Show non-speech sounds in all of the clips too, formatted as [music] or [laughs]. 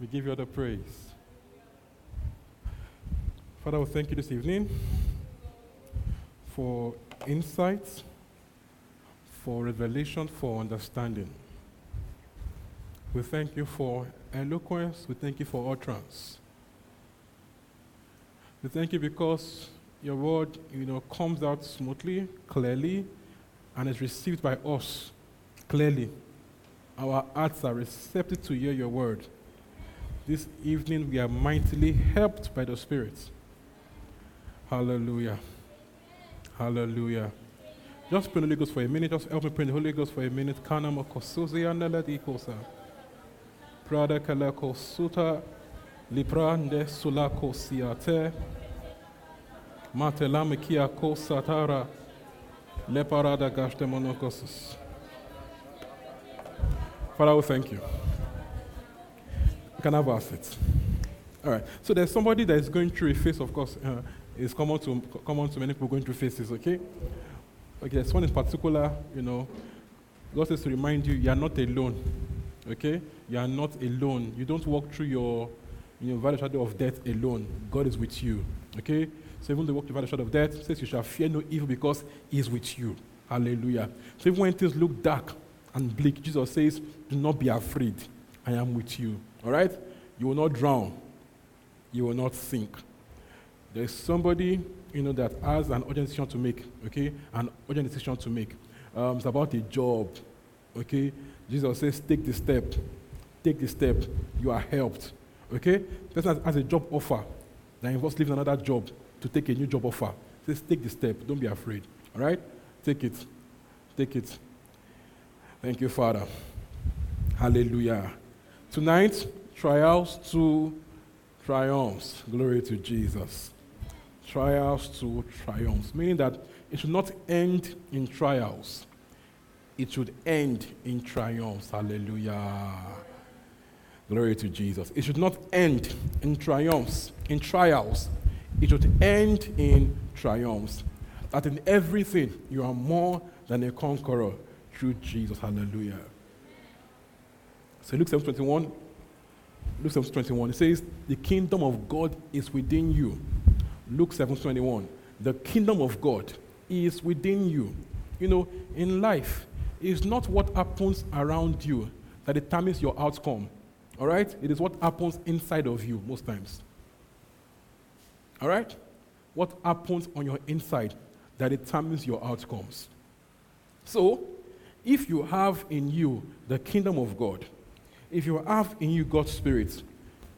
We give you all the praise. Father, we thank you this evening for insights, for revelation, for understanding. We thank you for eloquence. We thank you for utterance. We thank you because your word, you know, comes out smoothly, clearly, and is received by us clearly. Our hearts are receptive to hear your word. This evening we are mightily helped by the Spirit. Hallelujah. Hallelujah. Just pray in the Holy Ghost for a minute. Just help me pray in the Holy Ghost for a minute. Kana mokosuzi aneledi kosa. Prada kalako suta liprande sulako siate. Matelame kia ko satara. Leparada gashte monokosus. Father, we thank you. You can have our seats. All right. So there's somebody that is going through a phase, of course, uh, it's common to, common to many people going through phases, okay? Okay, there's one in particular, you know, God says to remind you, you are not alone, okay? You are not alone. You don't walk through your, you know, valley shadow of death alone. God is with you, okay? So even the walk through the valley shadow of death says you shall fear no evil because he is with you. Hallelujah. So even when things look dark and bleak, Jesus says, do not be afraid. I am with you. All right? You will not drown. You will not sink. There's somebody, you know, that has an urgent decision to make, okay? An urgent decision to make. Um, it's about a job, okay? Jesus says, take the step. Take the step. You are helped, okay? Person has, has a job offer that involves leaving another job to take a new job offer. Says, take the step. Don't be afraid, all right? Take it. Take it. Thank you, Father. Hallelujah. Tonight, trials to triumphs. Glory to Jesus. Trials to triumphs, meaning that it should not end in trials, it should end in triumphs. Hallelujah. Glory to Jesus. It should not end in triumphs, in trials. It should end in triumphs. That in everything you are more than a conqueror through Jesus. Hallelujah. So Luke 7 21. Luke 7 21. It says, The kingdom of God is within you. Luke 7 21. The kingdom of God is within you. You know, in life, it's not what happens around you that determines your outcome. All right? It is what happens inside of you most times. All right? What happens on your inside that determines your outcomes. So, if you have in you the kingdom of God, if you have in you God's Spirit,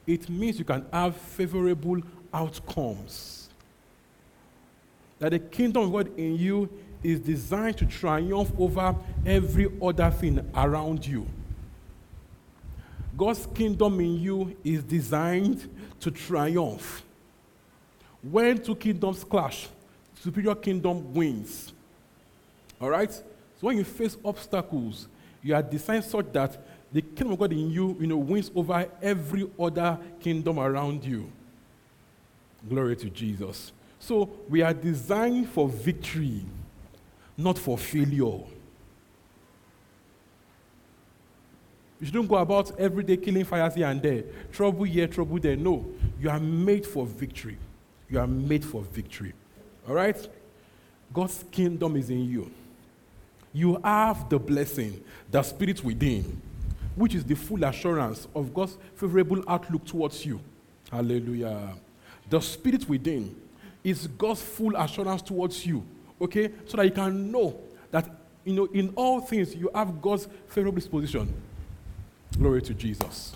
it means you can have favorable outcomes. That the kingdom of God in you is designed to triumph over every other thing around you. God's kingdom in you is designed to triumph. When two kingdoms clash, superior kingdom wins. All right? So when you face obstacles, you are designed such that the kingdom of God in you, you know, wins over every other kingdom around you. Glory to Jesus. So we are designed for victory, not for failure. You shouldn't go about every day killing fires here and there. Trouble here, trouble there. No. You are made for victory. You are made for victory. All right? God's kingdom is in you. You have the blessing, the spirit within, which is the full assurance of God's favorable outlook towards you. Hallelujah. The spirit within is God's full assurance towards you. Okay? So that you can know that you know in all things you have God's favorable disposition. Glory to Jesus.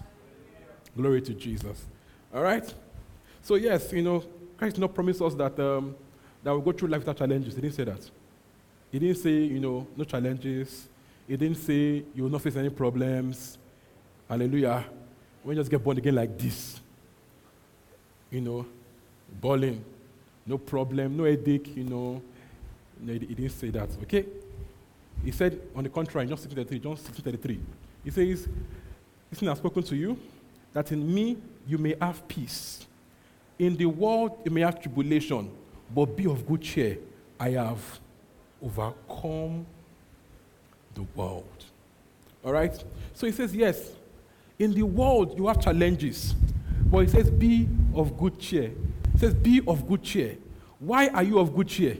Glory to Jesus. All right? So, yes, you know, Christ did not promise us that, um, that we'll go through life without challenges. He didn't say that. He didn't say, you know, no challenges. He didn't say you will not face any problems. Hallelujah. you just get born again like this, you know, bawling, no problem, no headache, you know. No, he didn't say that, okay? He said, on the contrary, John 16:33, John 16:33, he says, Listen, I've spoken to you that in me you may have peace. In the world you may have tribulation, but be of good cheer. I have overcome the world. All right? So he says, Yes, in the world you have challenges, but he says, Be of good cheer. He says, Be of good cheer. Why are you of good cheer?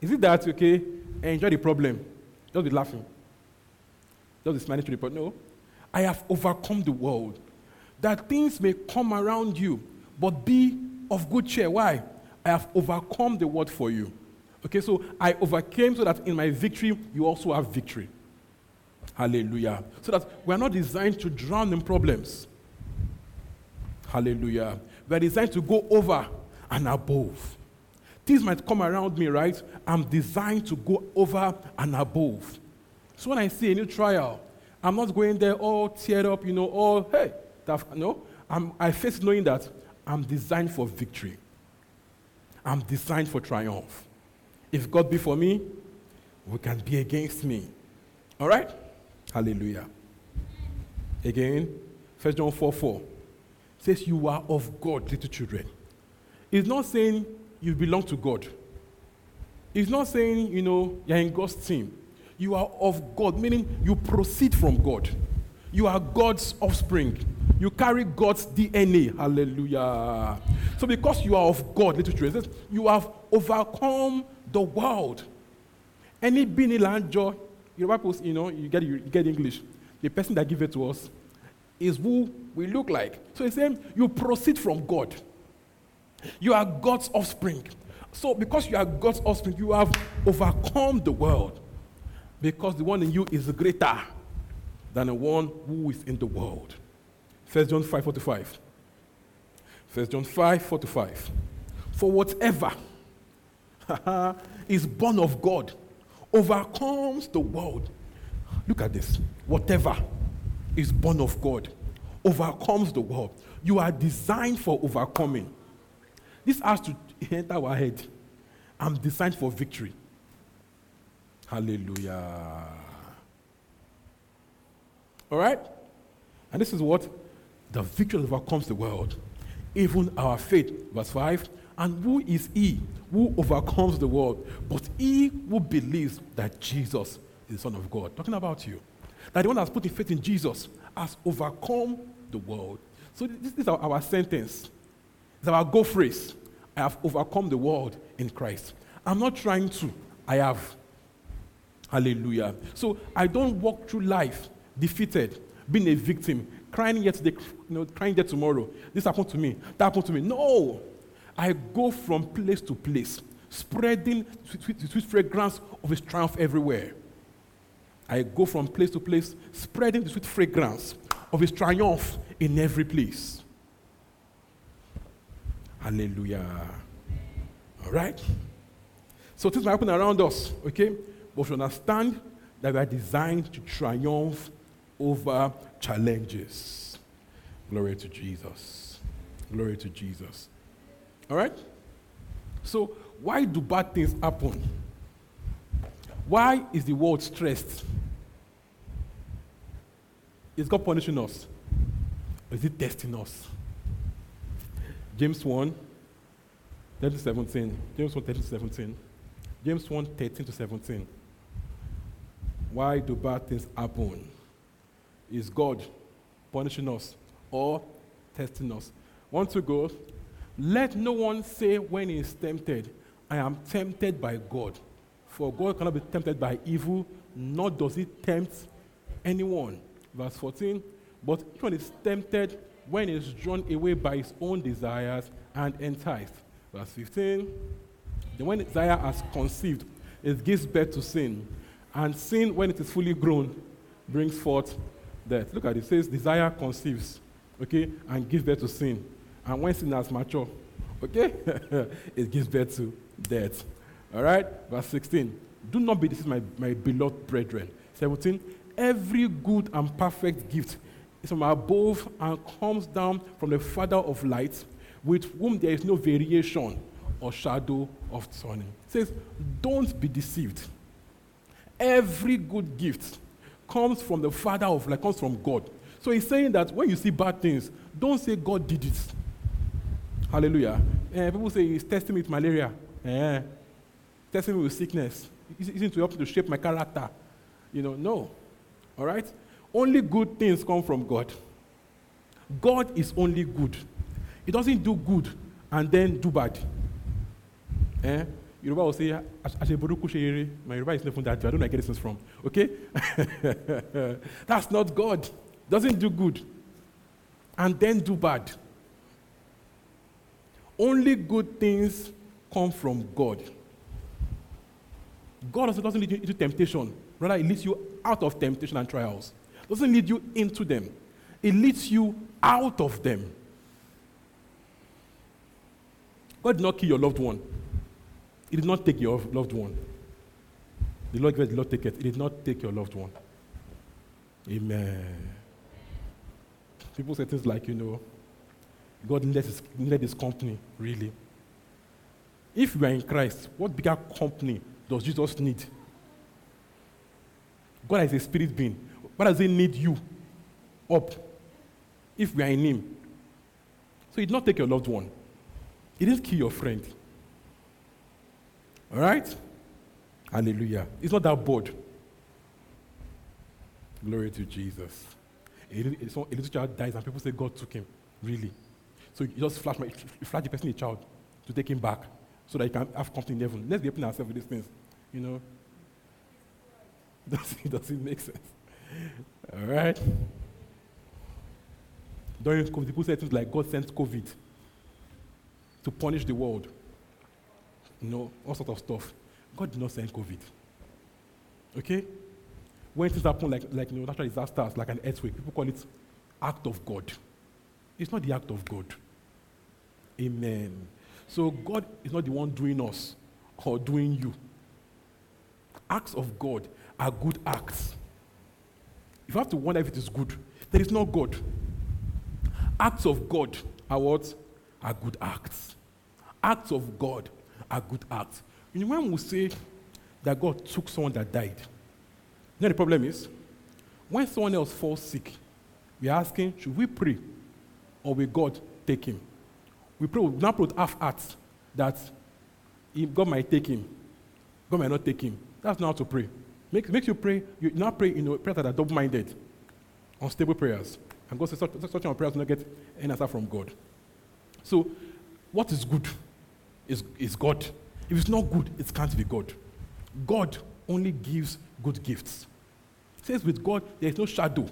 Is it that, okay, enjoy the problem? Just be laughing. Just be smiling to the problem. No. I have overcome the world. That things may come around you, but be of good cheer. Why? I have overcome the world for you. Okay, so I overcame so that in my victory, you also have victory. Hallelujah. So that we're not designed to drown in problems. Hallelujah. We're designed to go over and above. Things might come around me, right? I'm designed to go over and above. So when I see a new trial, I'm not going there all teared up, you know, all, hey, no. I'm, I face knowing that I'm designed for victory. I'm designed for triumph. If God be for me, who can be against me? All right? Hallelujah. Again, 1 John 4 4 says, You are of God, little children. It's not saying you belong to God. It's not saying, you know, you're in God's team. You are of God, meaning you proceed from God. You are God's offspring. You carry God's DNA. Hallelujah. So, because you are of God, little children, you have overcome the world. Any bini lanjo, Bible, you know, you get, you get English. The person that gave it to us is who we look like. So he's saying you proceed from God. You are God's offspring. So because you are God's offspring, you have overcome the world. Because the one in you is greater than the one who is in the world. 1 John 5 45. 1 John 5 45. For whatever Uh-huh. is born of God overcomes the world. Look at this. Whatever is born of God overcomes the world. You are designed for overcoming. This has to enter our head. I'm designed for victory. Hallelujah. All right? And this is what the victory overcomes the world, even our faith. Verse 5 And who is he who overcomes the world? But he who believes that Jesus is the Son of God. Talking about you. That the one that's put faith in Jesus has overcome the world. So this is our, our sentence. It's our go phrase. I have overcome the world in Christ. I'm not trying to, I have. Hallelujah. So I don't walk through life defeated, being a victim, crying yet today, you know, crying yet tomorrow. This happened to me, that happened to me. No. I go from place to place, spreading sweet, sweet, sweet fragrance of his triumph everywhere. I go from place to place, spreading the sweet fragrance of his triumph in every place. Hallelujah. All right? So things might happen around us, okay? But we understand that we are designed to triumph over challenges. Glory to Jesus. Glory to Jesus. All right? So, why do bad things happen? Why is the world stressed? Is God punishing us? Or is He testing us? James 1, 13 to 17. James 1, 13 to 17. James 1, 13 to 17. Why do bad things happen? Is God punishing us or testing us? Want to go? Let no one say when he is tempted, I am tempted by God. For God cannot be tempted by evil, nor does he tempt anyone. Verse 14. But if one is tempted when he is drawn away by his own desires and enticed. Verse 15. Then when desire has conceived, it gives birth to sin. And sin, when it is fully grown, brings forth death. Look at it. It says desire conceives, okay, and gives birth to sin. And when sin has matured, okay, [laughs] it gives birth to death. All right? Verse 16. Do not be deceived, my, my beloved brethren. 17. Every good and perfect gift is from above and comes down from the Father of lights, with whom there is no variation or shadow of turning. It says, Don't be deceived. Every good gift comes from the Father of light, comes from God. So he's saying that when you see bad things, don't say God did it. Hallelujah. Eh, people say he's testing me with malaria. Eh, testing me with sickness. Isn't to help me to shape my character. You know, no. All right? Only good things come from God. God is only good. He doesn't do good and then do bad. Eh? Yoruba will say, Asheboruku My Yoruba is not from that. I don't know where I get this from. Okay? [laughs] That's not God. Doesn't do good and then do bad. Only good things come from God. God also doesn't lead you into temptation. Rather, it leads you out of temptation and trials. It doesn't lead you into them. It leads you out of them. God did not kill your loved one. He did not take your loved one. The Lord gave the Lord take it. He did not take your loved one. Amen. People say things like, you know, God needed his, needed his company, really. If we are in Christ, what bigger company does Jesus need? God is a spirit being. Why does he need you up if we are in him? So he did not take your loved one. He didn't kill your friend. All right? Hallelujah. It's not that bored. Glory to Jesus. A little, a little child dies and people say God took him. Really? So you just flash, my, flash the person a child to take him back so that he can have company in heaven. Let's be open ourselves with these things. You know? [laughs] Does it, does it make sense? All right? During COVID, people say things like God sent COVID to punish the world. You know, all sorts of stuff. God did not send COVID. Okay? When things happen like, like you know, natural disasters, like an earthquake, people call it act of God. It's not the act of God. Amen. So God is not the one doing us or doing you. Acts of God are good acts. If you have to wonder if it is good, there is no God. Acts of God are what? Are good acts. Acts of God are good acts. You know, when we say that God took someone that died, you know the problem is? When someone else falls sick, we're asking, should we pray or will God take him? We pray, we now put half hearts that God might take him, God might not take him. That's not how to pray. Make, makes you pray, you not pray in a prayer that are double minded, unstable prayers. And God says such, such of prayers do not get any answer from God. So, what is good is, is God. If it's not good, it can't be God. God only gives good gifts. It says with God, there's no shadow,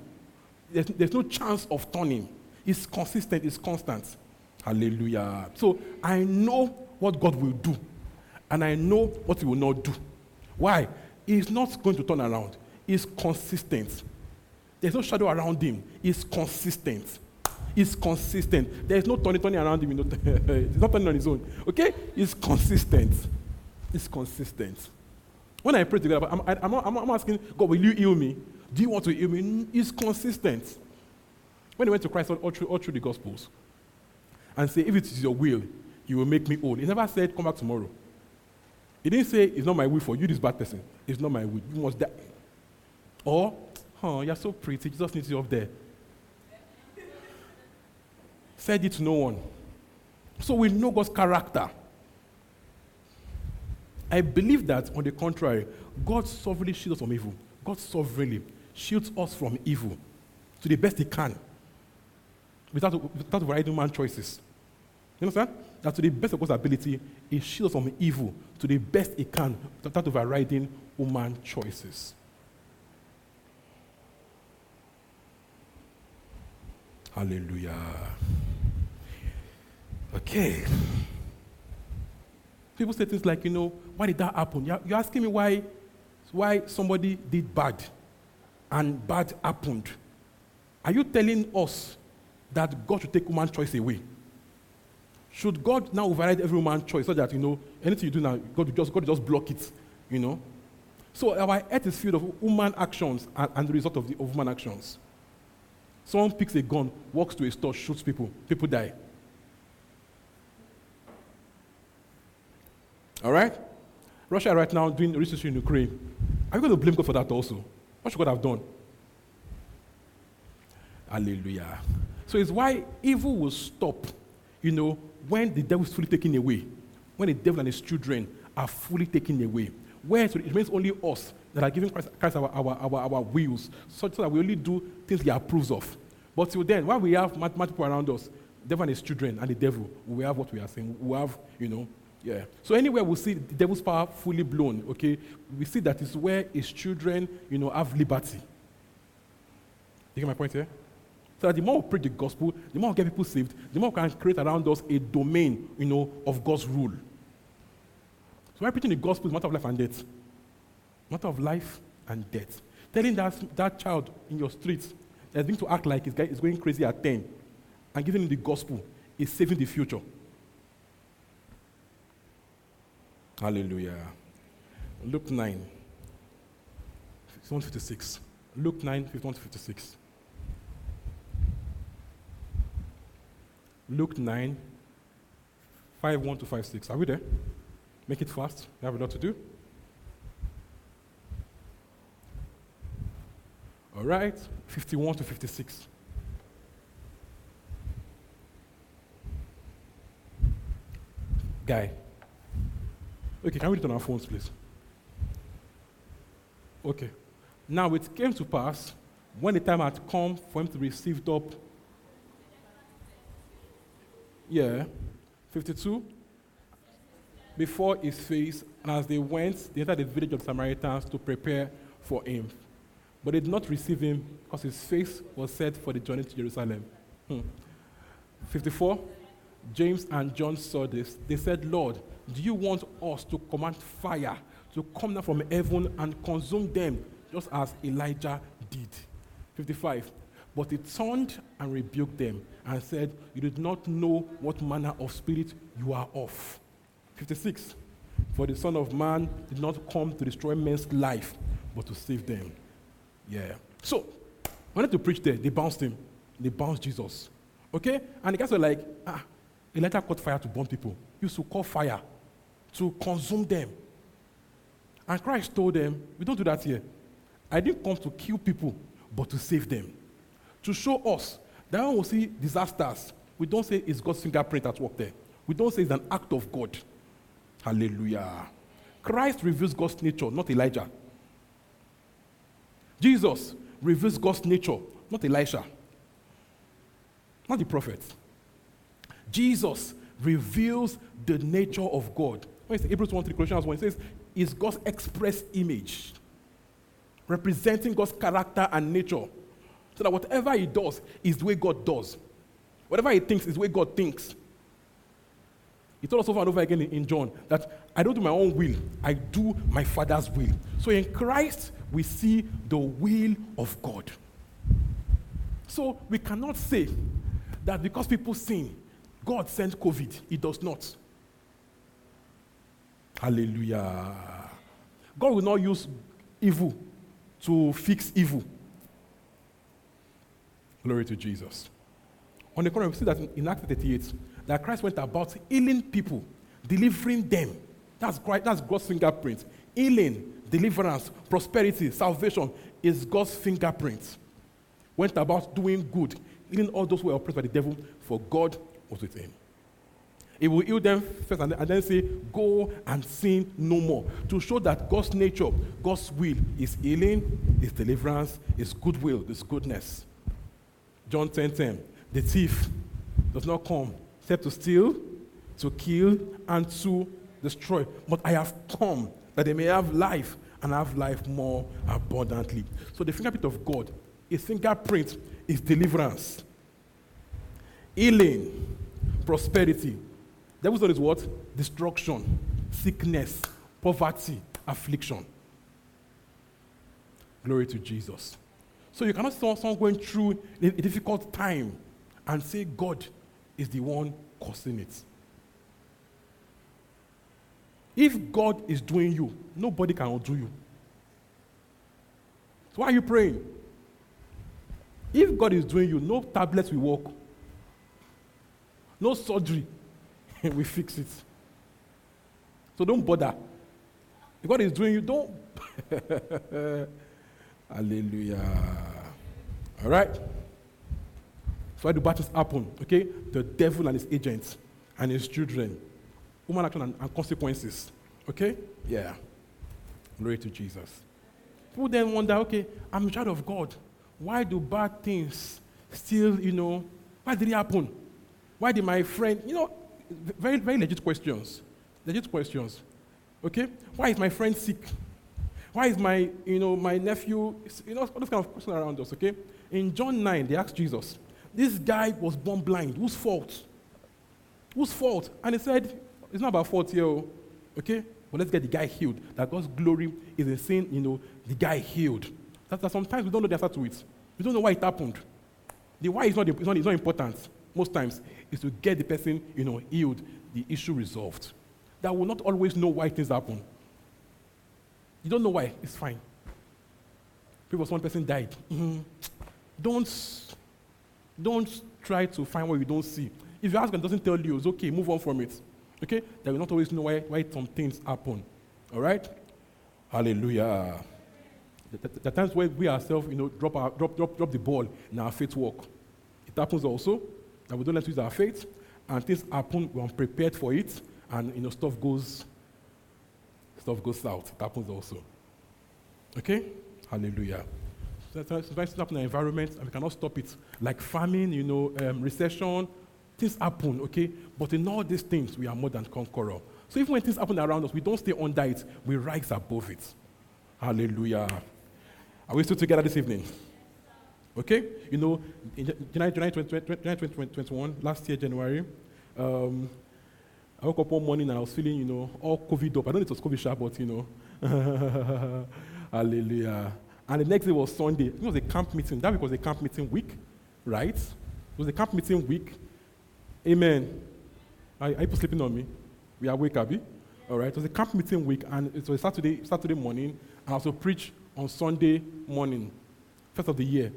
there's, there's no chance of turning. It's consistent, it's constant. Hallelujah. So I know what God will do, and I know what He will not do. Why? He's not going to turn around. He's consistent. There's no shadow around him. He's consistent. He's consistent. There's no turning, turning around him. [laughs] He's not turning on his own. Okay? He's consistent. He's consistent. When I pray to God, I'm, I'm, not, I'm asking, God, will you heal me? Do you want to heal me? He's consistent. When he went to Christ all through, all through the Gospels and say, if it is your will, you will make me whole. He never said, come back tomorrow. He didn't say, It's not my will for you, this bad person. It's not my will. You must die. Or, Oh, you're so pretty. Jesus needs you up there. Said it to no one. So we know God's character. I believe that, on the contrary, God sovereignly shields us from evil. God sovereignly shields us from evil to the best He can without, without overriding man's choices. You understand? That to the best of God's ability, He shields from evil to the best He can without overriding human choices. Hallelujah. Okay. People say things like, you know, why did that happen? You're, asking me why, why somebody did bad and bad happened. Are you telling us that God should take human choice away? Should God now override every man's choice so that, you know, anything you do now, God will just, God will just block it, you know? So our earth is filled of human actions and, and the result of, the, of human actions. Someone picks a gun, walks to a store, shoots people, people die. All right? Russia right now doing research in Ukraine. Are you going to blame God for that also? What should God have done? Hallelujah. So it's why evil will stop, you know, when the devil is fully taken away. When the devil and his children are fully taken away. Where it remains only us that are giving Christ, Christ our, our, our, our wills, such that we only do things he approves of. But till then, while we have multiple around us, devil and his children and the devil, we have what we are saying. We have, you know, yeah. So anywhere we see the devil's power fully blown, okay, we see that is where his children, you know, have liberty. You get my point here? So that the more we preach the gospel, the more we get people saved, the more we can create around us a domain, you know, of God's rule. So when preaching the gospel is matter of life and death. Matter of life and death. Telling that, that child in your streets that's going to act like he's going crazy at 10 and giving him the gospel is saving the future. Hallelujah. Luke 9, 51 56. Luke 9, 51 56. Luke 9, 5 1 to 5 6. Are we there? Make it fast. We have a lot to do. All right, 51 to 56. Guy. Okay, can we read it on our phones, please? Okay. Now it came to pass when the time had come for him to be received up. Yeah, 52. Before his face, and as they went, they entered the village of Samaritans to prepare for him. But they did not receive him because his face was set for the journey to Jerusalem. Hmm. 54. James and John saw this. They said, Lord, do you want us to command fire to come down from heaven and consume them, just as Elijah did? 55. But he turned and rebuked them and said, You did not know what manner of spirit you are of. 56. For the Son of Man did not come to destroy men's life, but to save them. Yeah. So, wanted to preach there, they bounced him. They bounced Jesus. Okay? And the guys were like, ah, Elijah caught fire to burn people. You should call fire to consume them. And Christ told them, We don't do that here. I didn't come to kill people, but to save them. To show us that when we see disasters, we don't say it's God's fingerprint at work there. We don't say it's an act of God. Hallelujah. Christ reveals God's nature, not Elijah. Jesus reveals God's nature, not Elisha, not the prophet. Jesus reveals the nature of God. When it's Hebrews 1 3 Colossians 1, it says, is God's express image, representing God's character and nature. So that whatever he does is the way God does. Whatever he thinks is the way God thinks. He told us over and over again in, John that I don't do my own will, I do my Father's will. So in Christ, we see the will of God. So we cannot say that because people sin, God sent COVID. He does not. Hallelujah. God will not use evil to fix evil. Glory to Jesus. On the contrary, we see that in Acts 38, that Christ went about healing people, delivering them. That's, Christ, that's God's fingerprint. Healing, deliverance, prosperity, salvation is God's fingerprint. Went about doing good, healing all those who were oppressed by the devil, for God was with him. He will heal them first and then say, Go and sin no more. To show that God's nature, God's will is healing, is deliverance, is goodwill, is goodness. John 10 10. The thief does not come except to steal, to kill, and to destroy. But I have come that they may have life and have life more abundantly. So the fingerprint of God, his fingerprint is deliverance, healing, prosperity. Devil's word is what? Destruction, sickness, poverty, affliction. Glory to Jesus. So you cannot see someone going through a difficult time and say God is the one causing it. If God is doing you, nobody can undo you. So why are you praying? If God is doing you, no tablets will work. No surgery [laughs] will fix it. So don't bother. If God is doing you, don't. [laughs] [laughs] Hallelujah. All right? So why do battles happen? Okay? The devil and his agents and his children. Human action and, and consequences. Okay? Yeah. Glory to Jesus. People then wonder, okay, I'm a child of God. Why do bad things still, you know, why did it happen? Why did my friend, you know, very, very legit questions. Legit questions. Okay? Why is my friend sick? Why is my, you know, my nephew, you know, all those kind of questions around us, okay? In John 9, they asked Jesus, this guy was born blind. Whose fault? Whose fault? And he said, it's not about fault here, oh, okay? But let's get the guy healed. That God's glory is in seeing, you know, the guy healed. That, that sometimes we don't know the answer to it. We don't know why it happened. The why is not, it's not, it's not important. Most times, is to get the person, you know, healed, the issue resolved. That will not always know why things happen. You don't know why. It's fine. People, one person died. Mm-hmm. Don't, don't try to find what you don't see. If your husband doesn't tell you, it's okay. Move on from it. Okay? They will not always know why, why some things happen. All right? Hallelujah. The, the, the times where we ourselves, you know, drop, our, drop, drop, drop the ball in our faith walk. It happens also that we don't let use our faith, and things happen, we're unprepared for it, and you know, stuff goes, stuff goes south. It happens also. Okay? Hallelujah. Things happen in the environment, and we cannot stop it. Like famine, you know, um, recession, things happen, okay? But in all these things, we are more than conqueror. So even when things happen around us, we don't stay under it, we rise above it. Hallelujah. Are we still together this evening? Okay? You know, in January 2021, last year, January, um, I woke up one morning and I was feeling, you know, all COVID up. I don't know if it was COVID sharp, but, you know, [laughs] hallelujah. And the next day was Sunday. It was a camp meeting. That week was a camp meeting week, right? It was a camp meeting week. Amen. Are, are you sleeping on me? We are awake, Abby? All right. It was a camp meeting week, and it was Saturday, Saturday morning, and I also preach on Sunday morning, first of the year,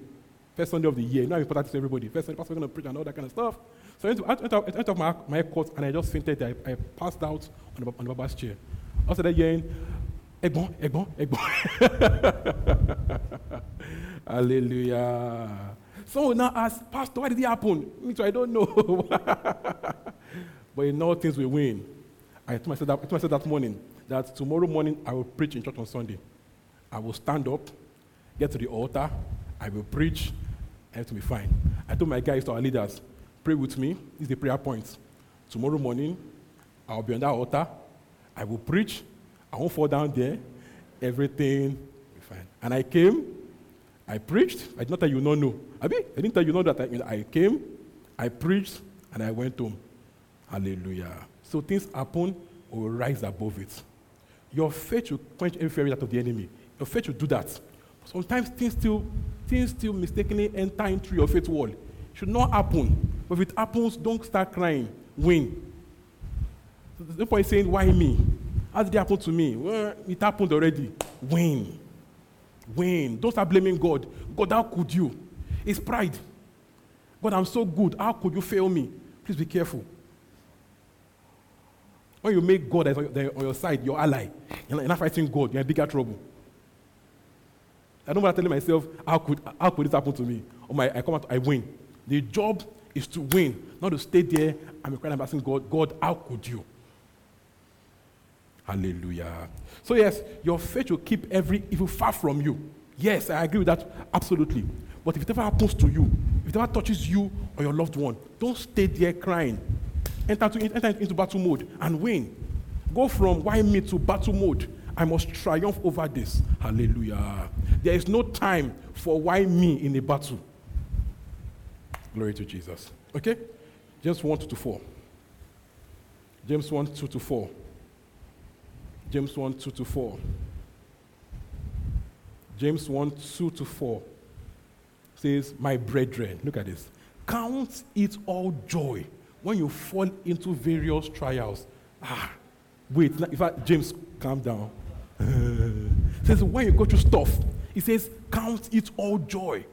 first Sunday of the year. Now, you know, important to everybody. First Sunday, pastor going to preach and all that kind of stuff. So I went, out, my, my and I just fainted. I, I passed out on the, on the Baba's chair. After that, hearing, Egbon, Egbon, Egbon. [laughs] Hallelujah. Someone now ask, Pastor, why did it happen? Me too, I don't know. [laughs] but in all things we win. I told, myself that, I told myself that morning that tomorrow morning I will preach in church on Sunday. I will stand up, get to the altar, I will preach, and it will be fine. I told my guys, to our leaders, pray with me. Is the prayer point. Tomorrow morning, I'll be on that altar. I will preach. I won't fall down there. Everything will be fine. And I came, I preached. I did not tell you no, no. I, didn't tell you no that I, I came, I preached, and I went home. Hallelujah. So things happen, will rise above it. Your faith will quench every fear of the enemy. Your faith will do that. Sometimes things still, things still mistakenly enter into your faith wall. Should not happen. But if it happens, don't start crying. Win. The point is saying, why me? How did it happen to me? Well, it happened already. Win. Win. Don't start blaming God. God, how could you? It's pride. God, I'm so good. How could you fail me? Please be careful. When you make God on your side, your ally, you're not fighting God, you're in bigger trouble. I don't want to tell myself, how could, how could this happen to me? Or my, I come out, I win. The job is to win, not to stay there and be crying and asking God, God, how could you? Hallelujah. So, yes, your faith will keep every evil far from you. Yes, I agree with that absolutely. But if it ever happens to you, if it ever touches you or your loved one, don't stay there crying. Enter, to, enter into battle mode and win. Go from why me to battle mode I must triumph over this. Hallelujah. There is no time for why me in a battle. Glory to Jesus. Okay? James 1 2 to 4. James 1 2 to 4. James 1 2 to 4. James 1 2 to 4 says, My brethren, look at this. Count it all joy when you fall into various trials. Ah, wait, in fact, James, calm down. [laughs] says when you go through stuff, he says, count it all joy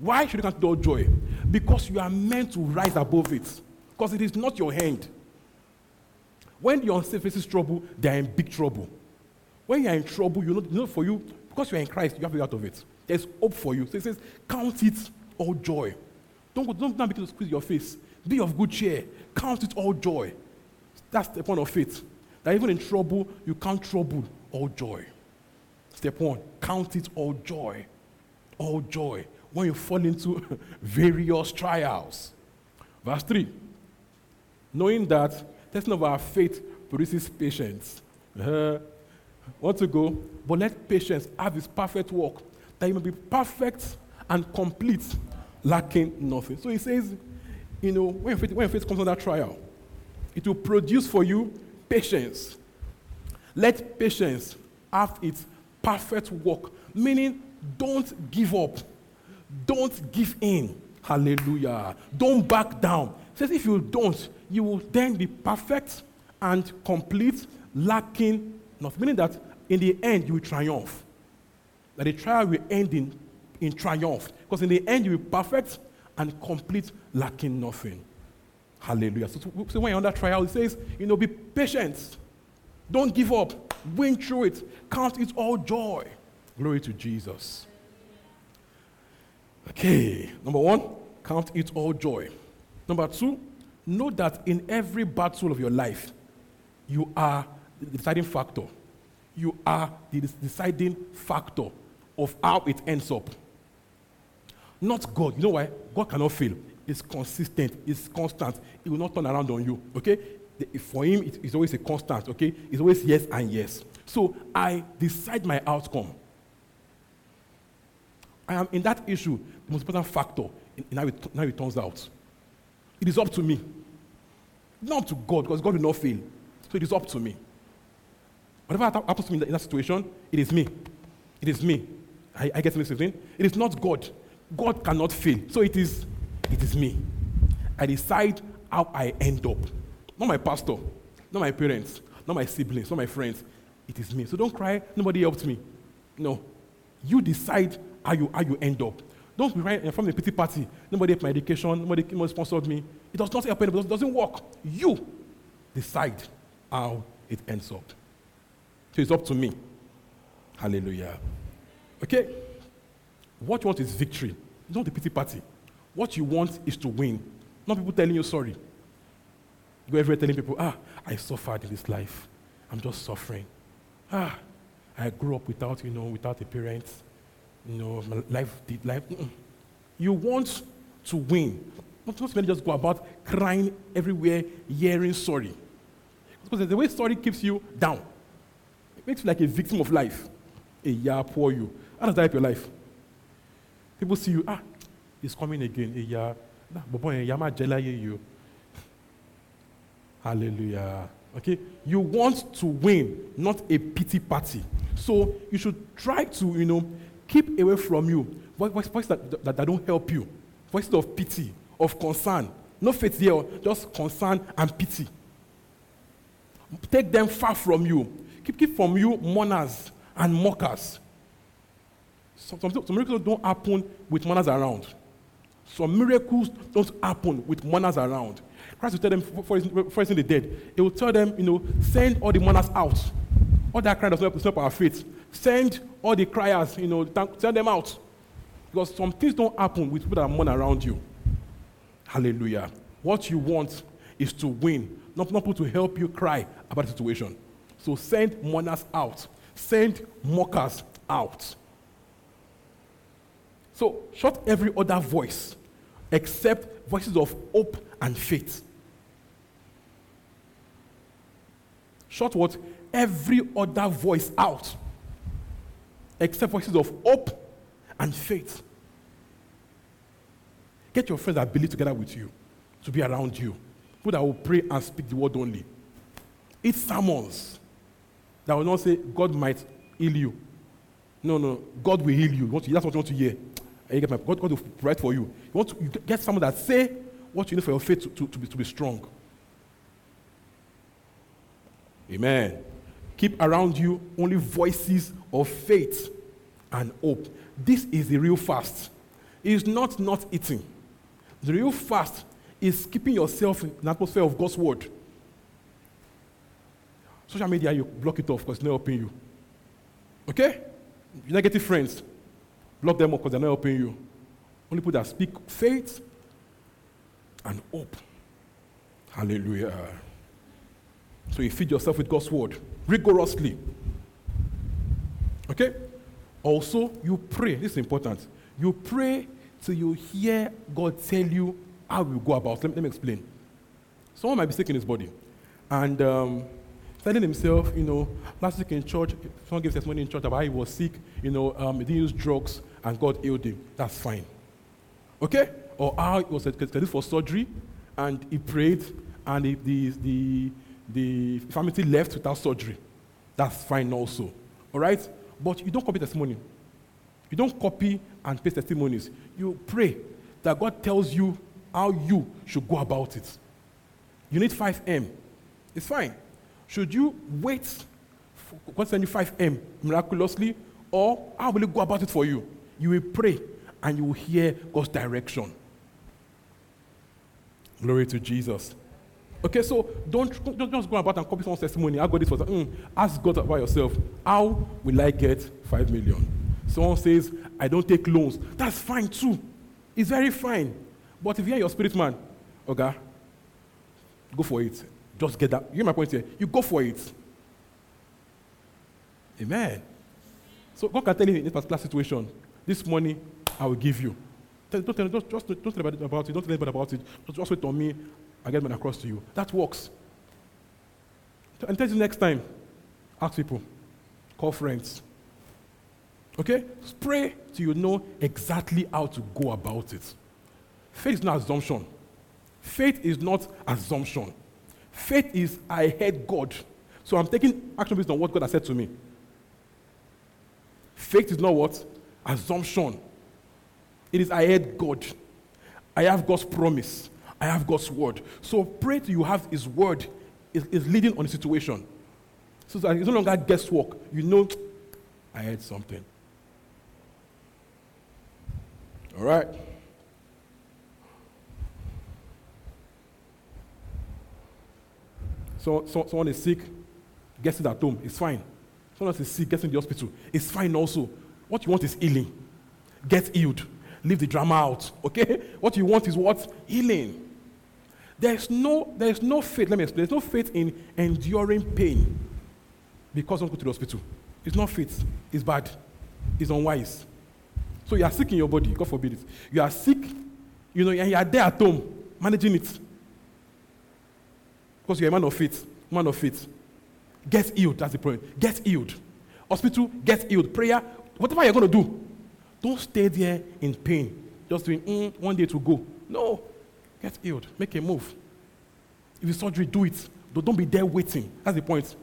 Why should you count it all joy? Because you are meant to rise above it. Because it is not your hand. When your unsaved faces trouble, they are in big trouble. When you are in trouble, you know, you know for you, because you are in Christ, you have to get out of it. There's hope for you. So it says, count it all joy. Don't, don't, don't begin to squeeze your face. Be of good cheer. Count it all joy. That's the point of faith. That even in trouble, you count trouble all joy. Step one, count it all joy. All joy. When you fall into [laughs] various trials. Verse 3. Knowing that testing of our faith produces patience. Uh, want to go? But let patience have its perfect work, that you may be perfect and complete, lacking nothing. So he says, you know, when faith, when faith comes under trial, it will produce for you patience. Let patience have its perfect work, meaning don't give up, don't give in. Hallelujah. Don't back down. It says if you don't, you will then be perfect and complete, lacking nothing. Meaning that in the end you will triumph. That the trial will end in, in triumph. Because in the end you will be perfect and complete, lacking nothing. Hallelujah. So, so when you're under trial, it says, you know, be patient. Don't give up. Win through it. Count it all joy. Glory to Jesus. Okay. Number one, count it all joy. Number two, know that in every battle of your life, you are the deciding factor. You are the deciding factor of how it ends up. Not God. You know why? God cannot fail. It's consistent. It's constant. It will not turn around on you. Okay? For him, it's always a constant. Okay? It's always yes and yes. So I decide my outcome. I am in that issue the most important factor in, in how, it, how it turns out. It is up to me. Not up to God, because God will not fail. So it is up to me. Whatever happens to me in that, situation, it is me. It is me. I, I get thing. It is not God. God cannot fail. So it is, it is me. I decide how I end up. Not my pastor, not my parents, not my siblings, not my friends. It is me. So don't cry, nobody helped me. No. You decide how you, how you end up. Don't be right from the pity party. Nobody helped my education, nobody, nobody sponsored me. It does not help anybody, it doesn't work. You decide how it ends up. So it's up to me. Hallelujah. Okay? What you want is victory, not the pity party. What you want is to win, not people telling you sorry. You go everywhere telling people, ah, I suffered in this life. I'm just suffering. Ah, I grew up without, you know, without a parent. You know, my life did life. You want to win. Not many just go about crying everywhere, hearing sorry. Because the way sorry keeps you down. It makes you like a victim of life. A yeah, poor you. How does that help your life? People see you, ah, he's coming again. A yama you. Hallelujah. Okay? You want to win, not a pity party. So you should try to, you know, keep away from you voices that, that, that don't help you, voices of pity, of concern. No faith there, just concern and pity. Take them far from you. Keep, keep from you mourners and mockers. Some, some, some miracles don't happen with mourners around. Some miracles don't happen with mourners around. Christ will tell them for, for, the dead. He will tell them, you know, send all the mourners out. All that does not help our faith. Send all the criers, you know, send them out. Because some things don't happen with people that mourn around you. Hallelujah. What you want is to win, not, not people to help you cry about the situation. So send mourners out, send mockers out. So shut every other voice except voices of hope and faith. Shut what? Every other voice out except voices of hope and faith. Get your friends that believe together with you to be around you. People that will pray and speak the word only. It's sermons that will not say, God might heal you. No, no, God will heal you. That's what you want to hear. God, God will provide for you. You want to you get someone that say what you need for your faith to, to, to, be, to be strong. Amen. Keep around you only voices of faith and hope. This is the real fast. It is not not eating. The real fast is keeping yourself in an atmosphere of God's word. Social media, you block it off because it's not helping you. Okay? Negative friends, block them off because they're not helping you. Only people that speak faith and hope. Hallelujah. So you feed yourself with God's word rigorously. Okay? Also, you pray. This is important. You pray till you hear God tell you how you go about. Let me, let me explain. Someone might be sick in his body, and um, telling himself, you know, last week in church, someone gave testimony in church about how he was sick, you know, um, he didn't use drugs, and God healed him. That's fine. Okay? Or how he was scheduled for surgery, and he prayed, and the, the, the, the family left without surgery. That's fine also. All right? But you don't copy testimony. You don't copy and paste testimonies. You pray that God tells you how you should go about it. You need 5M. It's fine. Should you wait for God send you 5M miraculously, or how will He go about it for you? You will pray and you will hear God's direction. Glory to Jesus. Okay, so don't, don't just go about and copy someone's testimony. I got this for mm, ask God about yourself. How will I get five million? Someone says, I don't take loans. That's fine too. It's very fine. But if you're your spirit man, okay, go for it. Just get that. You hear my point here? You go for it. Amen. So God can tell you in this particular situation, this money I will give you. Don't tell, just, just, don't tell anybody about it. Don't tell anybody about it. Just wait on me. I get money across to you. That works. And tell you next time, ask people, call friends. Okay? Pray till you know exactly how to go about it. Faith is not assumption. Faith is not assumption. Faith is I heard God. So I'm taking action based on what God has said to me. Faith is not what? Assumption. It is I heard God. I have God's promise. I have God's word. So pray till you have His word is, is leading on the situation. So that it's no longer guesswork. You know, [tsk] I heard something. All right. So, so someone is sick, gets it at home, it's fine. Someone else is sick, gets in the hospital, it's fine also. What you want is healing. Get healed. Leave the drama out. Okay? [laughs] What you want is what? Healing. There's no, there's no faith, let me explain. There's no faith in enduring pain because don't go to the hospital. It's not faith. It's bad. It's unwise. So you are sick in your body, God forbid it. You are sick, you know, and you are there at home, managing it. Because you're a man of faith. Man of faith. Get healed, that's the point. Get healed. Hospital, get healed. Prayer, whatever you're going to do, don't stay there in pain. Just doing mm, one day to go. No. Get healed. Make a move. If it's surgery, do it. Don't be there waiting. That's the point.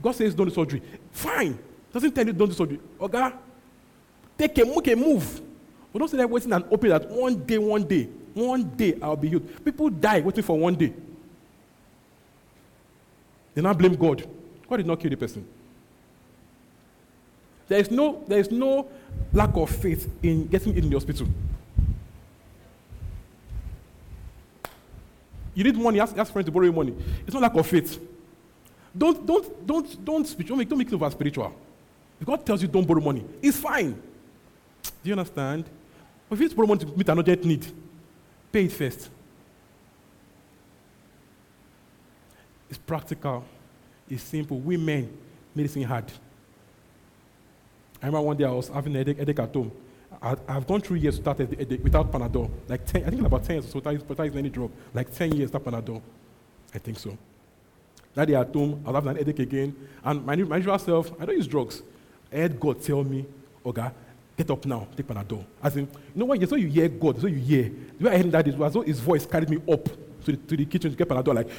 God says don't do surgery. Fine. Doesn't tell you don't do surgery. Okay? Take a, make a move. But don't stay there waiting and hoping that one day, one day, one day I'll be healed. People die waiting for one day. They now blame God. God did not kill the person. There is no, there is no lack of faith in getting in the hospital. You need money, ask, ask friends to borrow you money. It's not lack of faith. Don't, don't, don't, don't, don't make, don't make it over spiritual. If God tells you don't borrow money, it's fine. Do you understand? But if you need to borrow money to meet an urgent need, pay it first. It's practical. It's simple. We men, medicine hard. I remember one day I was having a headache, headache at home. I, have gone through years without, without Panadol. Like 10, I think about 10 years or so without, without any drug. Like 10 years without Panadol. I think so. That day at home, I was having an headache again. And my, my usual self, I don't use drugs. I heard God tell me, okay, get up now, take Panadol. As in, you know what? So you hear God, so you hear. The way I heard that is, as though his voice carried me up to the, to the kitchen to get Panadol, like,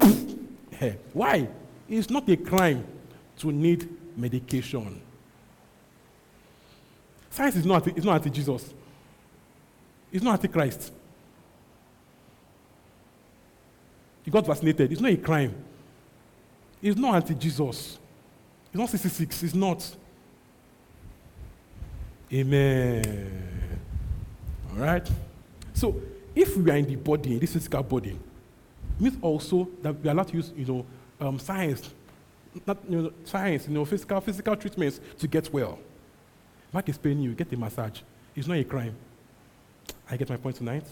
hey. [laughs] Eh, why? It's not a crime to need medication. Science is not, it's not anti-Jesus. It's not anti-Christ. He got vaccinated. It's not a crime. It's not anti-Jesus. It's not 66. It's not. Amen. All right? So, if we are in the body, in this physical body, it means also that we are allowed to use, you know, um, science, not you know, science, you know, physical physical treatments to get well. Mark is paying you, get a massage. It's not a crime. I get my point tonight.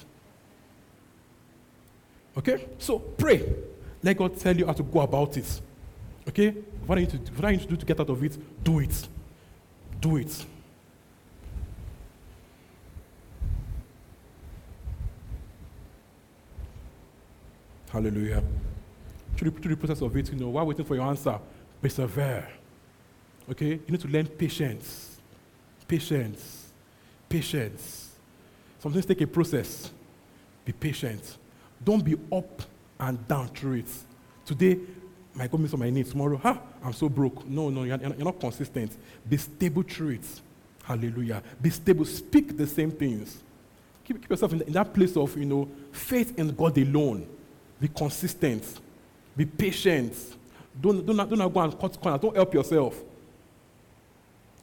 Okay? So pray. Let God tell you how to go about it. Okay? What I need to, what I need to do to get out of it, do it. Do it. Hallelujah. Through the, through the process of it, you know, while waiting for your answer, persevere. Okay? You need to learn patience. Patience. Patience. Sometimes take a process. Be patient. Don't be up and down through it. Today, my God meets on my needs. Tomorrow, ha, I'm so broke. No, no, you're, you're not consistent. Be stable through it. Hallelujah. Be stable. Speak the same things. Keep, keep yourself in, in that place of, you know, faith in God alone. Be consistent. Be patient. Don't, don't, don't go and cut corners. Don't help yourself.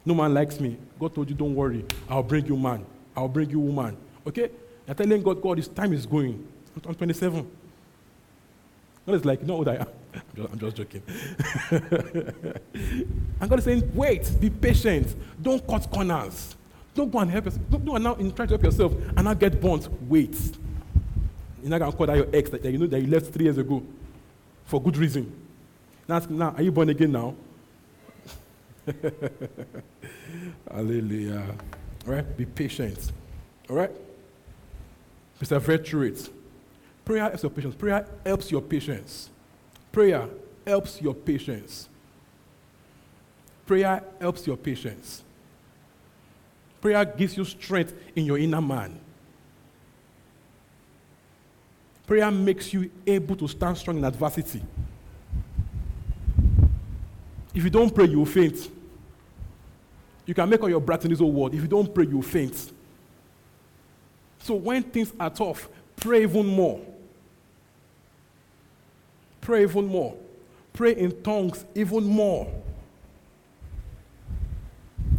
No man likes me. God told you, don't worry. I'll bring you man. I'll bring you woman. Okay? You're telling God, God, his time is going. I'm 27. God is like, you know what I am? [laughs] I'm just, I'm just joking. [laughs] and God is saying, wait, be patient. Don't cut corners. Don't go and help yourself. Don't, don't now try to help yourself and now get burnt. Wait. You're not going to call that your ex that, you know that you left three years ago for good reason. Now, now are you born again now? [laughs] Hallelujah. All right? Be patient. All right? Persevere through. Prayer helps your patience. Prayer helps your patience. Prayer helps your patience. Prayer helps your patience. Prayer gives you strength in your inner man. Prayer makes you able to stand strong in adversity. If you don't pray, you will faint. You can make all your breath in this whole world. If you don't pray, you will faint. So when things are tough, pray even more. Pray even more. Pray in tongues even more.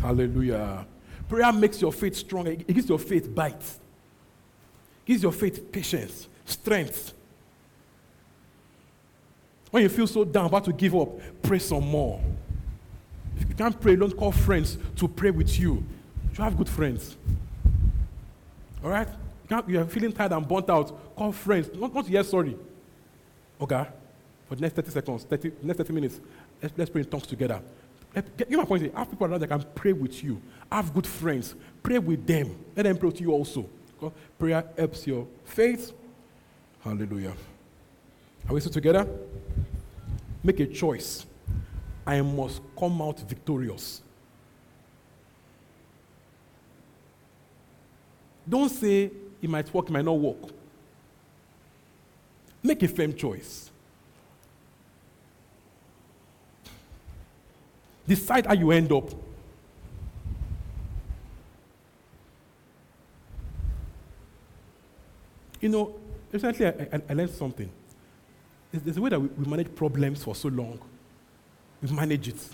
Hallelujah. Prayer makes your faith strong. It gives your faith bite. It gives your faith patience, strength. When you feel so down, about to give up, pray some more. If you can't pray, don't call friends to pray with you. You have good friends. All right? You, are feeling tired and burnt out, call friends. Not, not yes, sorry. Okay? For the next 30 seconds, 30, next 30 minutes, let's, let's pray in tongues together. Let, get, my point. Have people around that can pray with you. Have good friends. Pray with them. Let them pray with you also. Prayer helps your faith. Hallelujah. Are we still together? Make a choice. I must come out victorious. Don't say it might work, it might not work. Make a firm choice. Decide how you end up. You know, recently I, I, I learned something. There's, a way that we, we manage problems for so long. We manage it.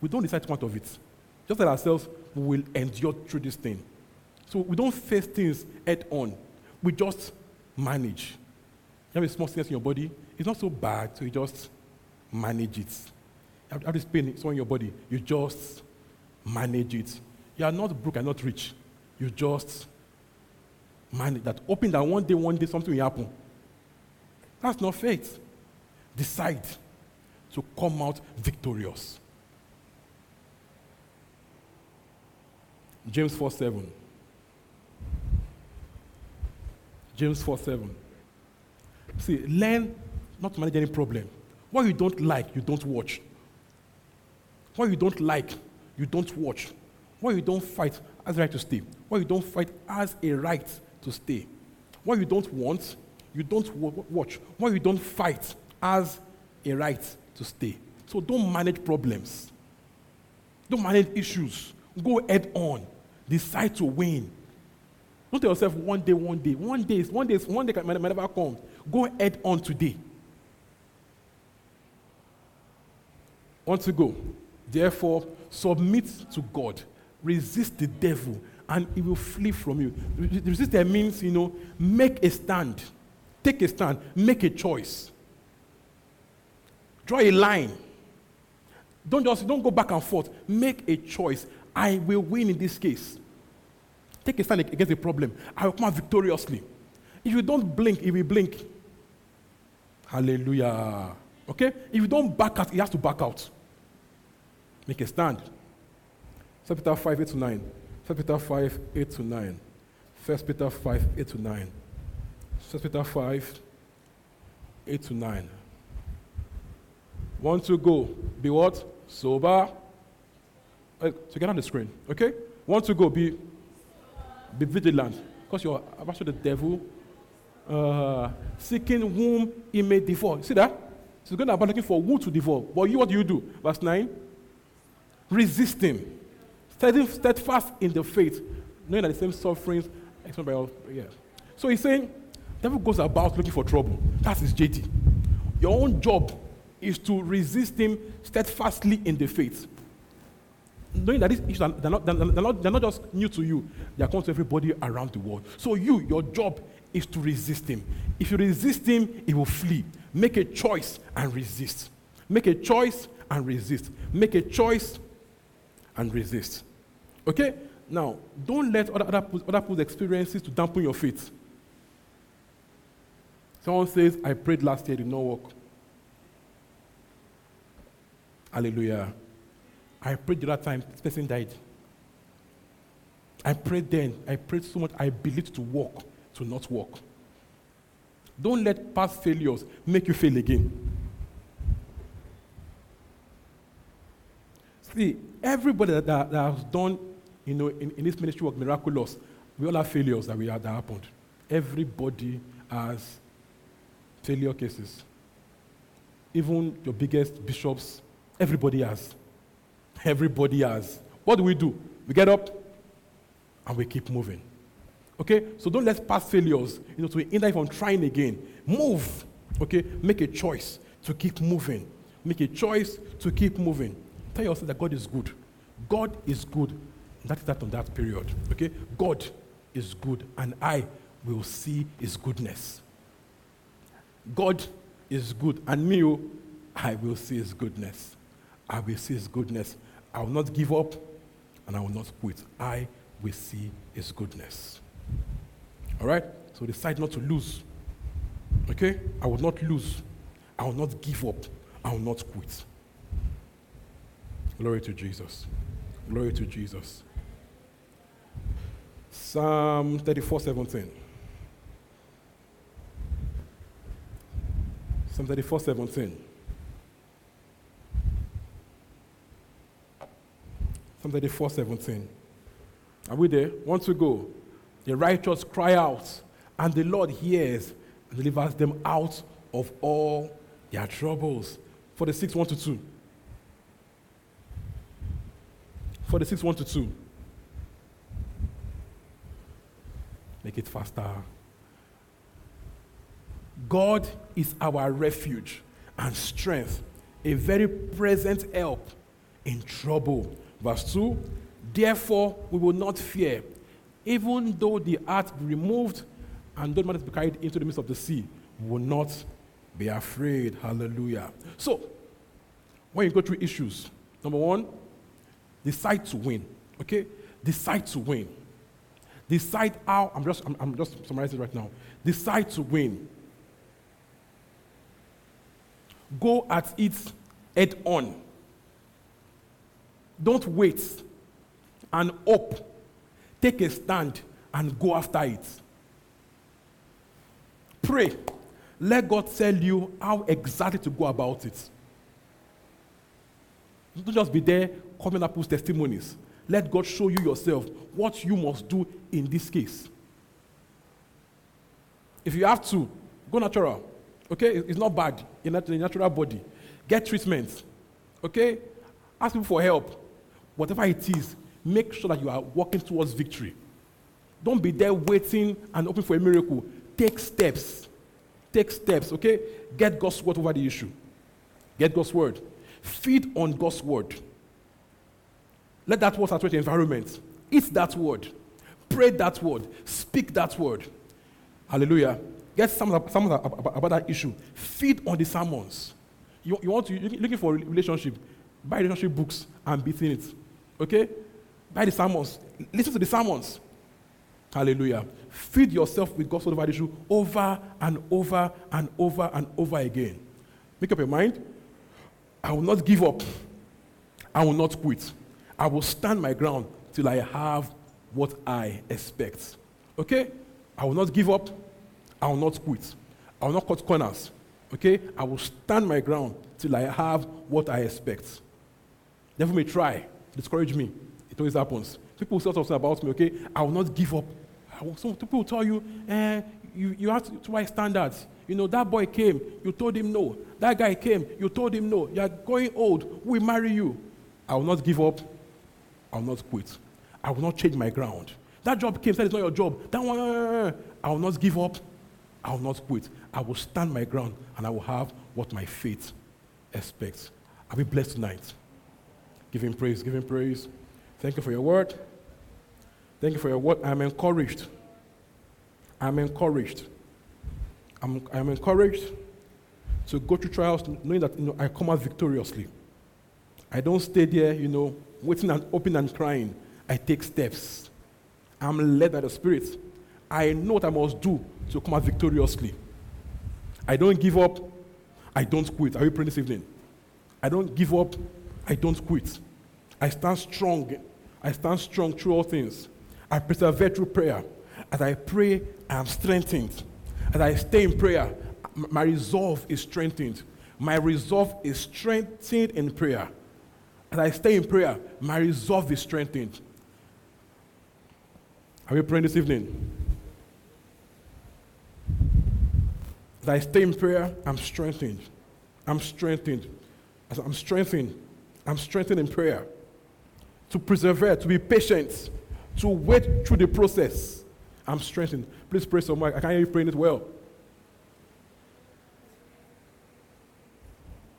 We don't decide to come of it. Just like ourselves, we will endure through this thing. So we don't face things head on. We just manage. You have a small sickness in your body, it's not so bad, so you just manage it. You have this pain in your body, you just manage it. You are not broke and not rich. You just manage that. Hoping that one day, one day something will happen. That's not faith. Decide to come out victorious. James 4 7. James 4 7. See, learn not to manage any problem. What you don't like, you don't watch. What you don't like, you don't watch. What you don't fight has a right to stay. What you don't fight has a right to stay. What you don't want, you don't watch. What you don't fight has a right to stay. So don't manage problems. Don't manage issues. Go head on. Decide to win. Don't tell yourself one day, one day. One day, one day, one day might never come. Go head on today. Want to go? Therefore, submit to God. Resist the devil, and he will flee from you. Resist there means, you know, make a stand. Take a stand. Make a choice. Draw a line. Don't just don't go back and forth. Make a choice. I will win in this case. Take a stand against the problem. I will come out victoriously. If you don't blink, it will blink. Hallelujah. Okay? If you don't back out, he has to back out. Make a stand. 1 Peter 5, 8 to 9. 1 Peter 5, 8 to 9. 1 Peter 5, 8 to 9. 1 Peter 5, 8 to 9. Want to go? Be what? Sober. Uh, get on the screen, okay? Want to go? Be, be vigilant. Because you're about to the devil, uh, seeking whom he may devour. See that? So he's going about looking for who to devour. But you, what do you do? Verse 9. Resist him. Steadfast in the faith, knowing that the same sufferings. Yeah. So he's saying, devil goes about looking for trouble. That's his JD. Your own job is to resist him steadfastly in the faith. Knowing that these issues are they're not, they're, not, they're not just new to you, they are coming to everybody around the world. So you, your job is to resist him. If you resist him, he will flee. Make a choice and resist. Make a choice and resist. Make a choice and resist. Okay? Now, don't let other, other, other people's experiences to dampen your faith. Someone says, I prayed last year, did not work. Hallelujah. I prayed the other time, this person died. I prayed then. I prayed so much, I believed to walk, to not walk. Don't let past failures make you fail again. See, everybody that, that, that has done, you know, in, in this ministry work miraculous, we all have failures that we had that happened. Everybody has failure cases. Even your biggest bishops, everybody has. Everybody has. What do we do? We get up and we keep moving. Okay? So don't let past failures, you know, to hinder you from trying again. Move. Okay? Make a choice to keep moving. Make a choice to keep moving. Tell yourself that God is good. God is good. That is that on that period. Okay? God is good, and I will see his goodness. God is good, and me, oh, I will see his goodness. I will see his goodness. I will not give up, and I will not quit. I will see his goodness. All right? So decide not to lose. Okay? I will not lose. I will not give up. I will not quit. Glory to Jesus. Glory to Jesus. Psalm 34 17. Psalm 34 17. Psalm 34 17. Are we there? Want to go? The righteous cry out, and the Lord hears and delivers them out of all their troubles. 46 1 to 2. 46 1 to 2. Make it faster. God is our refuge and strength, a very present help in trouble. Verse 2 Therefore, we will not fear, even though the earth be removed and though matters be carried into the midst of the sea, we will not be afraid. Hallelujah. So, when you go through issues, number one, decide to win. Okay? Decide to win. Decide how, I'm just, I'm, I'm just summarizing right now. Decide to win. Go at it head on. Don't wait and hope. Take a stand and go after it. Pray. Let God tell you how exactly to go about it. Don't just be there coming up with testimonies. Let God show you yourself what you must do in this case. If you have to, go natural. Okay? It's not bad in a natural body. Get treatment. Okay? Ask people for help. Whatever it is, make sure that you are working towards victory. Don't be there waiting and hoping for a miracle. Take steps. Take steps, okay? Get God's word over the issue. Get God's word. Feed on God's word. Let that word saturate the environment. Eat that word. Pray that word. Speak that word. Hallelujah. Get some some about that issue. Feed on the sermons. You, you want to you're looking for a relationship. Buy relationship books and be in it. Okay? Buy the sermons. Listen to the sermons. Hallelujah. Feed yourself with God's word issue over and over and over and over again. Make up your mind. I will not give up. I will not quit. I will stand my ground till I have what I expect. Okay? I will not give up. I will not quit. I will not cut corners. Okay? I will stand my ground till I have what I expect. Devil may try discourage me. It always happens. People say something about me, okay? I will not give up. Will, some people will tell you, eh, you, you have to, high standards. You know, that boy came, you told him no. That guy came, you told him no. You are going old, we marry you. I will not give up. I will not quit. I will not change my ground. That job came, said it's not your job. That one, uh, I will not give up. I will not quit. I will stand my ground and I will have what my faith expects. I'll be blessed tonight. Give him praise, give him praise. Thank you for your word. Thank you for your word. I'm encouraged. I'm encouraged. I'm, I'm encouraged to go through trials knowing that you know, I come out victoriously. I don't stay there, you know, waiting and open and crying. I take steps. I'm led by the Spirit. I know what I must do to come out victoriously. I don't give up. I don't quit. Are you praying this evening? I don't give up. I don't quit. I stand strong. I stand strong through all things. I persevere through prayer. As I pray, I am strengthened. As I stay in prayer, my resolve is strengthened. My resolve is strengthened in prayer. As I stay in prayer, my resolve is strengthened. Are you praying this evening? As I stay in prayer, I'm strengthened. I'm strengthened. As I'm strengthened, I'm strengthened in prayer. To persevere, to be patient, to wait through the process. I'm strengthened. Please pray so much. I can't hear you praying it well.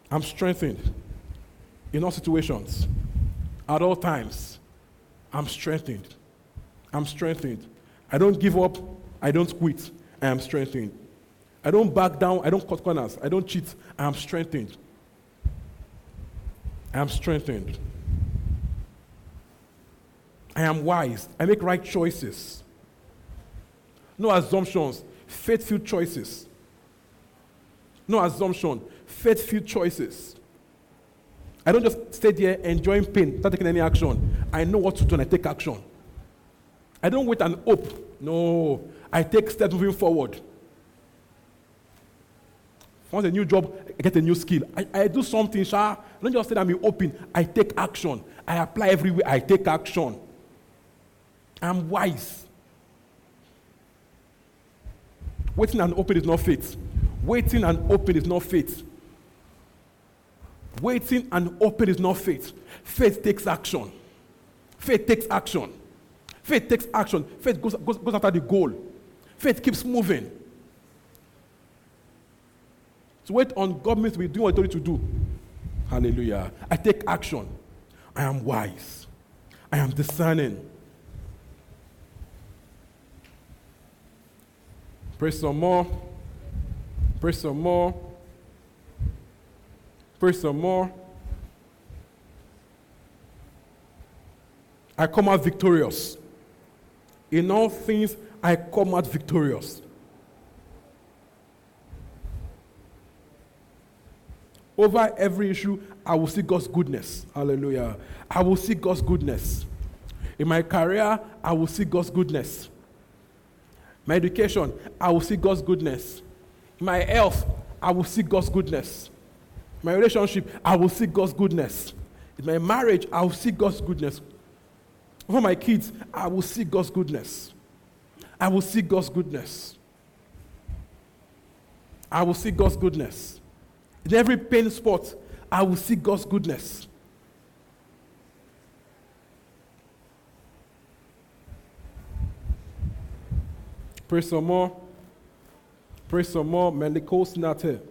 I'm strengthened in all situations, at all times. I'm strengthened. I'm strengthened. I don't give up. I don't quit. I am strengthened. I don't back down. I don't cut corners. I don't cheat. I am strengthened. I am strengthened. I am wise. I make right choices. No assumptions, faithful choices. No assumption, faithful choices. I don't just stay there enjoying pain, without taking any action. I know what to do and I take action. I don't wait and hope. No, I take steps moving forward. Once a new job, I get a new skill. I, I do something, sha. Don't just say that I'm open. I take action. I apply everywhere. I take action. I'm wise. Waiting and open is not faith. Waiting and open is not faith. Waiting and open is not faith. Faith takes action. Faith takes action. Faith takes action. Faith goes, goes, goes after the goal. Faith keeps moving. To wait on God means we do what you to do. Hallelujah. I take action. I am wise. I am discerning. Pray some more. Pray some more. Pray some more. I come out victorious. In all things, I come out victorious. Over every issue, I will see God's goodness. Hallelujah. I will see God's goodness. In my career, I will see God's goodness. My education, I will see God's goodness. My health, I will see God's goodness. My relationship, I will see God's goodness. In my marriage, I will see God's goodness. For my kids, I will see God's goodness. I will see God's goodness. I will see God's goodness. In every pain spot, I will see God's goodness. Pray some more. Pray some more. Melikos nate.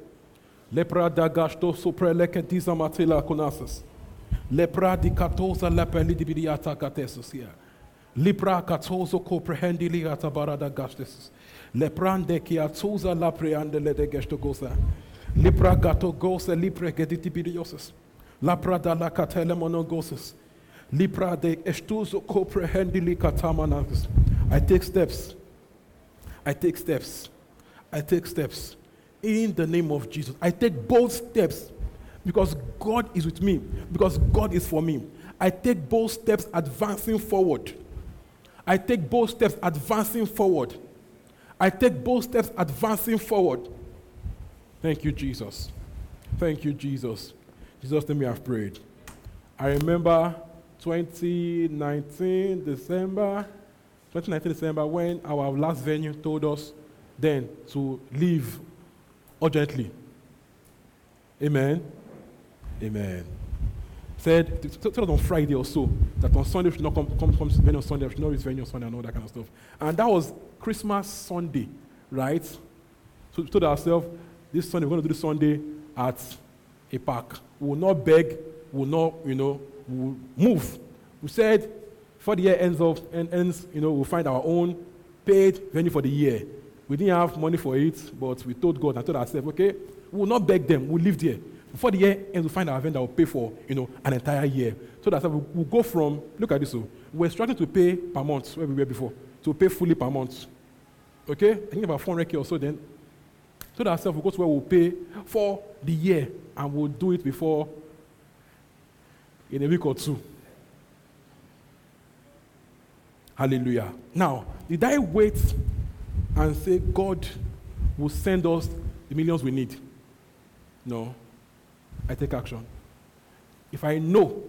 Lepra dagashto sopra lekentiza matela konasas. Lepra di katosa lepeli di bidiata katesus here. Libra katozo comprehendili atabarada gastes. Leprande ki atuza la preande le de gesto goza. Libra gato goza lipre gediti bidioses. Lapra da la catele monogoses. Libra de estuzo comprehendili katamanagus. I take steps. I take steps. I take steps. In the name of Jesus. I take bold steps because God is with me, because God is for me. I take bold steps advancing forward. I take bold steps advancing forward. I take bold steps advancing forward. Thank you, Jesus. Thank you, Jesus. Jesus, let me have prayed. I remember 2019 December, 2019 December, when our last venue told us then to leave urgently. Amen. Amen. Said, told us on Friday or so that on Sunday should not come, come, venue on Sunday, should not use venue on Sunday and all that kind of stuff. And that was Christmas Sunday, right? So we told ourselves, this Sunday, we're going to do this Sunday at a park. We will not beg, we will not, you know, we will move. We said, before the year ends, off, ends, you know, we'll find our own paid venue for the year. We didn't have money for it, but we told God and told ourselves, okay, we will not beg them, we'll live there. Before the year ends, we'll find our venue vendor will pay for, you know, an entire year. So that's we'll, we'll go from, look at this, so we're struggling to pay per month, where we were before, to pay fully per month. Okay? I think about 400k or so then. So that ourselves, we'll go to where we'll pay for the year, and we'll do it before, in a week or two. Hallelujah. Now, did I wait and say God will send us the millions we need? No. I take action. If I know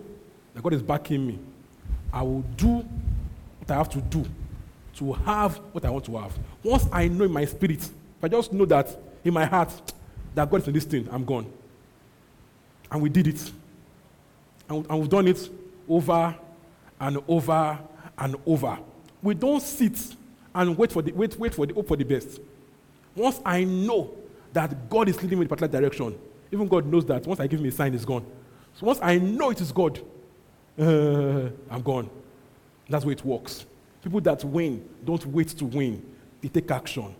that God is backing me, I will do what I have to do to have what I want to have. Once I know in my spirit, if I just know that in my heart that God is in this thing, I'm gone. And we did it. And, we've done it over and over and over. We don't sit and wait for the wait, wait for the hope for the best. Once I know that God is leading me in a particular direction, even God knows that once I give him a sign, it's gone. So once I know it is God, uh, [laughs] I'm gone. That's way it works. People that win don't wait to win, they take action.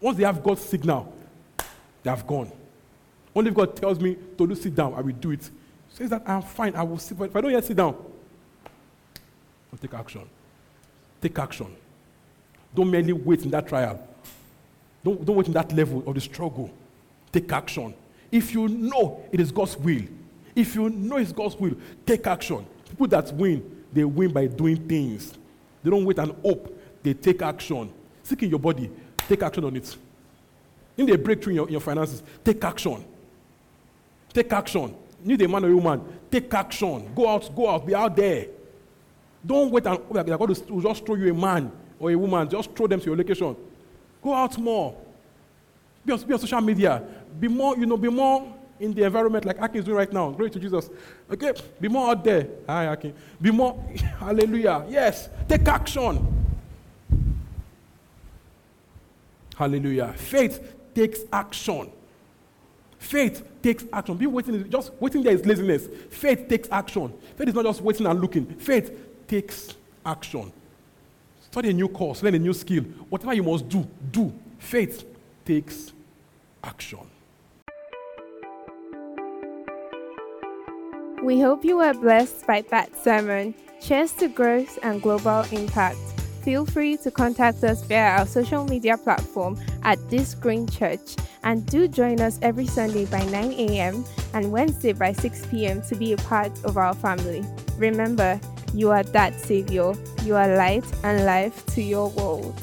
Once they have God's signal, they have gone. Only if God tells me to sit down, I will do it. Says that I'm fine, I will sit. But if I don't yet sit down, I'll take action. Take action. Don't merely wait in that trial. Don't, don't wait in that level of the struggle. Take action. If you know it is God's will, if you know it's God's will, take action. People that win, they win by doing things. They don't wait and hope, they take action. Seek in your body, take action on it. In the breakthrough in your, in your finances, take action. Take action. Need a man or a woman, take action. Go out, go out, be out there. Don't wait and that God will just throw you a man or a woman, just throw them to your location. Go out more. Be on, be on social media. Be more, you know, be more in the environment like Akin is doing right now. Glory to Jesus. Okay? Be more out there. Hi, Akin. Be more, [laughs] hallelujah. Yes. Take action. Hallelujah. Faith takes action. Faith takes action. Be waiting, just waiting there is laziness. Faith takes action. Faith is not just waiting and looking. Faith takes action. Study a new course, learn a new skill. Whatever you must do, do. Faith takes action. We hope you were blessed by that sermon. Cheers to growth and global impact. Feel free to contact us via our social media platform at This Green Church and do join us every Sunday by 9 a.m. and Wednesday by 6 p.m. to be a part of our family. Remember, you are that Savior. You are light and life to your world.